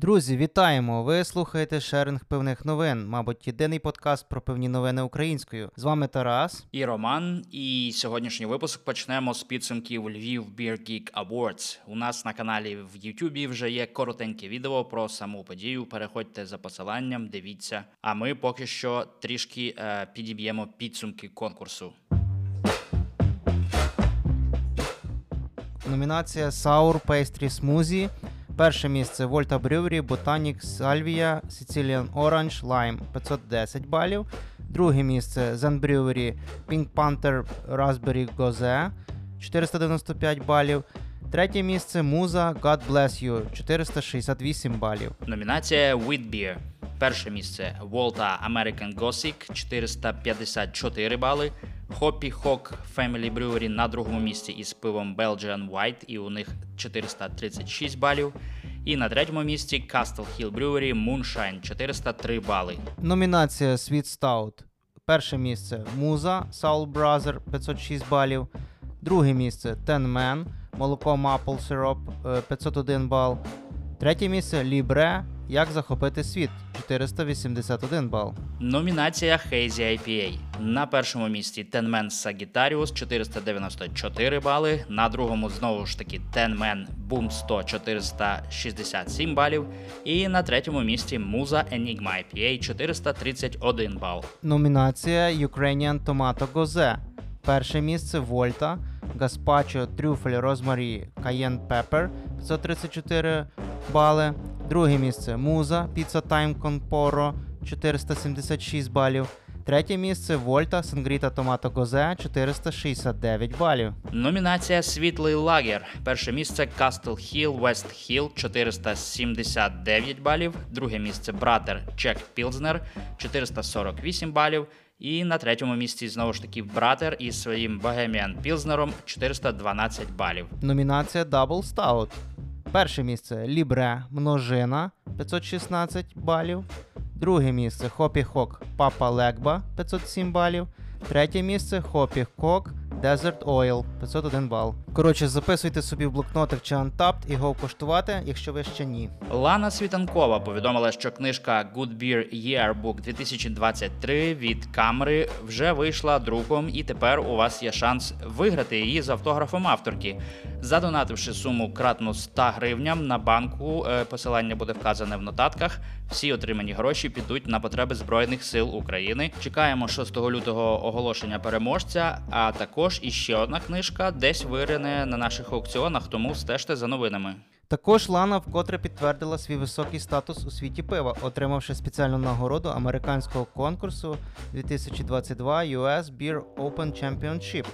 Друзі, вітаємо! Ви слухаєте шеринг пивних новин, мабуть, єдиний подкаст про пивні новини українською. З вами Тарас. і Роман. І сьогоднішній випуск почнемо з підсумків Львів Beer Geek Awards. У нас на каналі в Ютубі вже є коротеньке відео про саму подію. Переходьте за посиланням, дивіться. А ми поки що трішки е, підіб'ємо підсумки конкурсу. Номінація Sour Pastry Smoothie. Перше місце Volta Brewery, Botanic Salvia, Sicilian Orange, Lime 510 балів. Друге місце Zen Brewery, Pink Panther Raspberry Gose 495 балів. Третє місце Муза God Bless You 468 балів. Номінація Wheat Beer. Перше місце Volta American Gothic 454 бали. Hoppy Hawk Family Brewery на другому місці із пивом Belgian White, і у них 436 балів. І на третьому місці Castle Hill Brewery Moonshine 403 бали. Номінація Sweet Stout. Перше місце Муза Soul Brother 506 балів. Друге місце Ten Man, молоко Maple Syrup е, 501 бал. Третє місце Libre Як захопити світ 481 бал. Номінація Hazy IPA. На першому місці Tenman Sagittarius 494 бали. На другому знову ж таки Tenman Boom 100 467 балів. І на третьому місці Musa Enigma IPA 431 бал. Номінація Ukrainian Tomato Goze. Перше місце Вольта, Гаспачо Трюфель Розмарі Cayenne Pepper 534 бали. Друге місце Муза Pizza Time Conporo 476 балів. Третє місце Вольта Сангріта Томато Гозе 469 балів. Номінація Світлий лагер. Перше місце Castle Hill West Hill 479 балів. Друге місце Братер Чек Пілзнер 448 балів. І на третьому місці знову ж таки Братер із своїм Bohemian Пілзнером 412 балів. Номінація Double Stout. Перше місце Лібре Множина 516 балів. Друге місце Hoppy Hog Папа Легба 507 балів. Третє місце Hoppy Hog Desert Oil 501 бал. Коротше, записуйте собі в блокнотик чи Untappd і го куштувати, якщо ви ще ні. Лана Світанкова повідомила, що книжка Good Beer Yearbook 2023 від CAMRA вже вийшла друком, і тепер у вас є шанс виграти її з автографом авторки. Задонативши суму кратну 100 гривням на банку, е, посилання буде вказане в нотатках. Всі отримані гроші підуть на потреби Збройних сил України. Чекаємо 6 лютого оголошення переможця. А також іще одна книжка десь вирине на наших аукціонах, тому стежте за новинами. Також Лана вкотре підтвердила свій високий статус у світі пива, отримавши спеціальну нагороду американського конкурсу 2022 US Beer Open Championship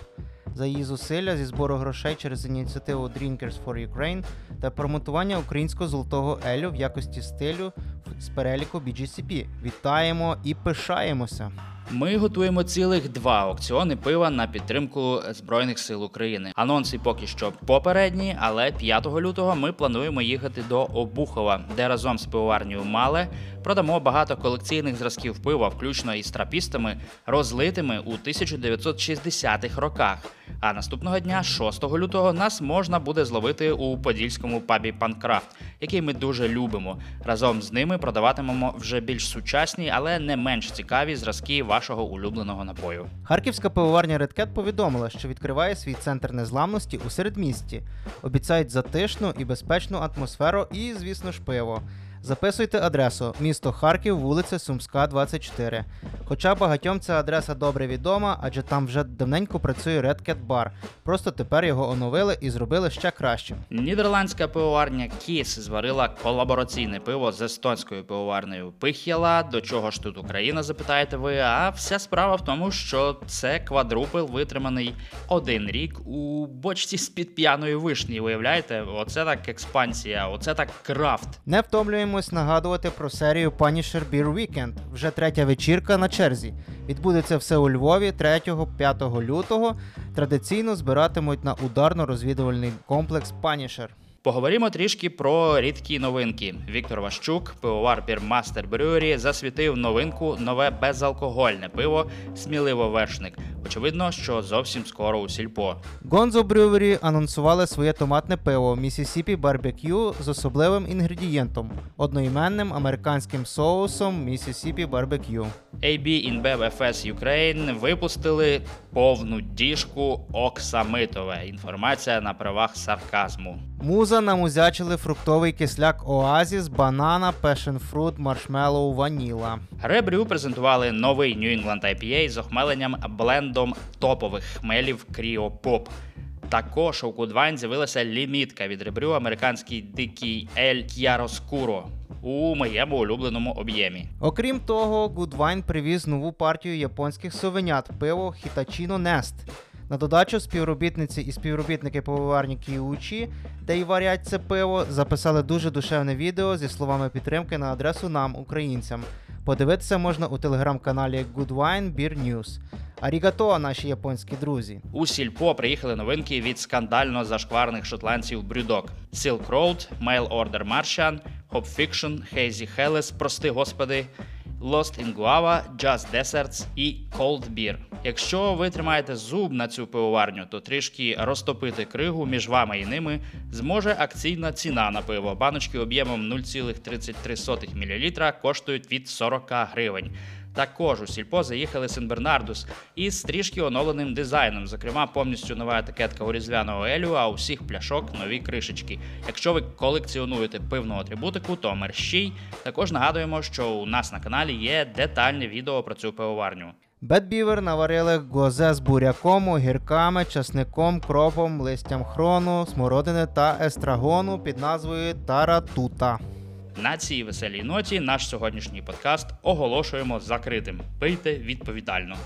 за її зусилля зі збору грошей через ініціативу Drinkers for Ukraine та промотування українського золотого елю в якості стилю з переліку BGCP. Вітаємо і пишаємося! Ми готуємо цілих два аукціони пива на підтримку Збройних сил України. Анонси поки що попередні, але 5 лютого ми плануємо їхати до Обухова, де разом з пивоварнею Мале продамо багато колекційних зразків пива, включно із трапістами, розлитими у 1960-х роках. А наступного дня, 6 лютого, нас можна буде зловити у подільському пабі Панкрафт, який ми дуже любимо. Разом з ними продаватимемо вже більш сучасні, але не менш цікаві зразки вашого улюбленого напою. Харківська пивоварня Редкет повідомила, що відкриває свій центр незламності у середмісті. Обіцяють затишну і безпечну атмосферу і, звісно ж, пиво. Записуйте адресу місто Харків, вулиця Сумська, 24. Хоча багатьом ця адреса добре відома, адже там вже давненько працює Red Cat Bar. Просто тепер його оновили і зробили ще кращим. Нідерландська пивоварня Кіс зварила колабораційне пиво з естонською пивоварнею Пих'яла. До чого ж тут Україна, запитаєте ви? А вся справа в тому, що це квадрупл витриманий один рік у бочці з під п'яної вишні. Виявляєте, оце так експансія, оце так крафт. Не втомлюємось нагадувати про серію Punisher Beer Weekend. Вже третя вечірка на черзі. Відбудеться все у Львові 3-5 лютого. Традиційно збиратимуть на ударно-розвідувальний комплекс Punisher. Поговоримо трішки про рідкі новинки. Віктор Ващук, пивовар Бірмастер Брюрі, засвітив новинку нове безалкогольне пиво Сміливо вершник. Очевидно, що зовсім скоро у сільпо. Gonzo Brewery анонсували своє томатне пиво Mississippi Barbecue з особливим інгредієнтом одноіменним американським соусом Mississippi Barbecue. AB InBev FS Ukraine випустили повну діжку оксамитове. Інформація на правах сарказму. Муза намузячили фруктовий кисляк Оазіс, банана, fruit, маршмеллоу, ваніла. Rebrew презентували новий New England IPA з охмеленням блендом топових хмелів Pop. Також у Goodwine з'явилася лімітка від Rebrew американський дикий Ель Chiaroscuro у моєму улюбленому об'ємі. Окрім того, Goodwine привіз нову партію японських совенят пиво Hitachino Nest. На додачу співробітниці і співробітники пивоварні Кіучі, де й варять це пиво, записали дуже душевне відео зі словами підтримки на адресу нам, українцям. Подивитися можна у телеграм-каналі Goodwine Beer News. Арігато, наші японські друзі. У сільпо приїхали новинки від скандально зашкварних шотландців Брюдок: Silk Road, Mail Order Martian, Hop Fiction, Hazy Helles, прости господи, Lost in Guava, Just Deserts і Cold Beer. Якщо ви тримаєте зуб на цю пивоварню, то трішки розтопити кригу між вами і ними зможе акційна ціна на пиво. Баночки об'ємом 0,33 мл коштують від 40 гривень. Також у сільпо заїхали Сен-Бернардус із трішки оновленим дизайном. Зокрема, повністю нова етикетка у різдвяного елю, а у всіх пляшок нові кришечки. Якщо ви колекціонуєте пивну атрибутику, то мерщій. Також нагадуємо, що у нас на каналі є детальне відео про цю пивоварню. Beaver наварили гозе з буряком, огірками, часником, кропом, листям хрону, смородини та естрагону під назвою Таратута. На цій веселій ноті наш сьогоднішній подкаст оголошуємо закритим. Пийте відповідально.